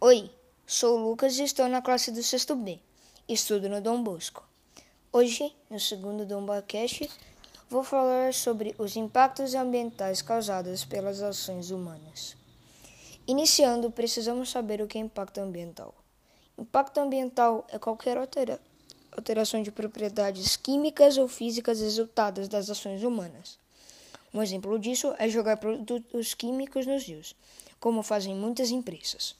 Oi, sou o Lucas e estou na classe do sexto B. Estudo no Dom Bosco. Hoje, no segundo Dombacast, vou falar sobre os impactos ambientais causados pelas ações humanas. Iniciando, precisamos saber o que é impacto ambiental. Impacto ambiental é qualquer altera alteração de propriedades químicas ou físicas resultadas das ações humanas. Um exemplo disso é jogar produtos químicos nos rios, como fazem muitas empresas.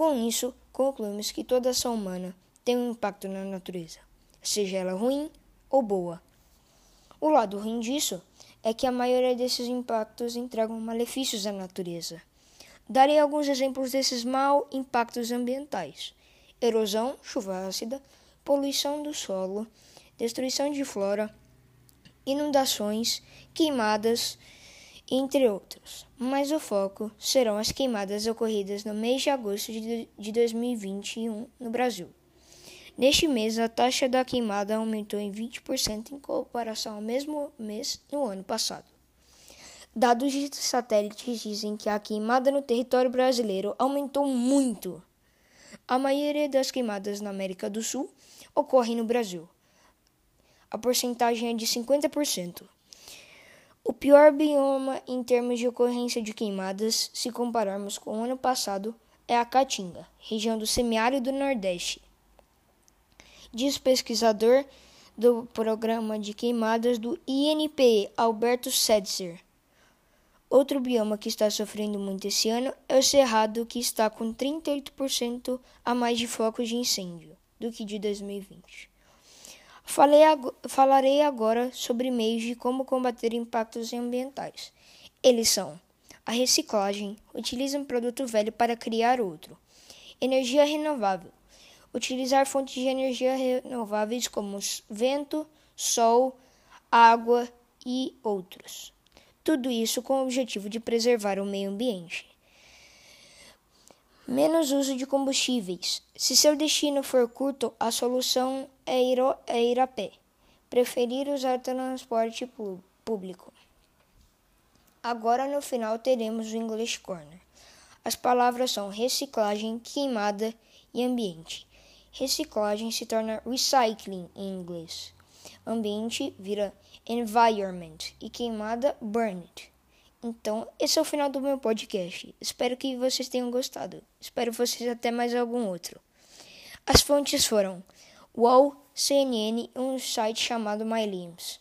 Com isso, concluímos que toda ação humana tem um impacto na natureza, seja ela ruim ou boa. O lado ruim disso é que a maioria desses impactos entregam malefícios à natureza. Darei alguns exemplos desses maus impactos ambientais: erosão, chuva ácida, poluição do solo, destruição de flora, inundações, queimadas entre outros. Mas o foco serão as queimadas ocorridas no mês de agosto de 2021 no Brasil. Neste mês, a taxa da queimada aumentou em 20% em comparação ao mesmo mês no ano passado. Dados de satélites dizem que a queimada no território brasileiro aumentou muito. A maioria das queimadas na América do Sul ocorre no Brasil. A porcentagem é de 50%. O pior bioma em termos de ocorrência de queimadas, se compararmos com o ano passado, é a Caatinga, região do semiárido Nordeste. Diz pesquisador do Programa de Queimadas do INPE, Alberto Setzer. Outro bioma que está sofrendo muito esse ano é o Cerrado, que está com 38% a mais de focos de incêndio do que de 2020. Ag falarei agora sobre meios de como combater impactos ambientais. Eles são a reciclagem, utiliza um produto velho para criar outro. Energia renovável, utilizar fontes de energia renováveis como vento, sol, água e outros. Tudo isso com o objetivo de preservar o meio ambiente. Menos uso de combustíveis. Se seu destino for curto, a solução é ir, é ir a pé. Preferir usar transporte público. Agora no final teremos o English Corner. As palavras são reciclagem, queimada e ambiente. Reciclagem se torna recycling em inglês. Ambiente vira environment e queimada burn it. Então, esse é o final do meu podcast. Espero que vocês tenham gostado. Espero vocês até mais algum outro. As fontes foram UOL, CNN e um site chamado MyLimbs.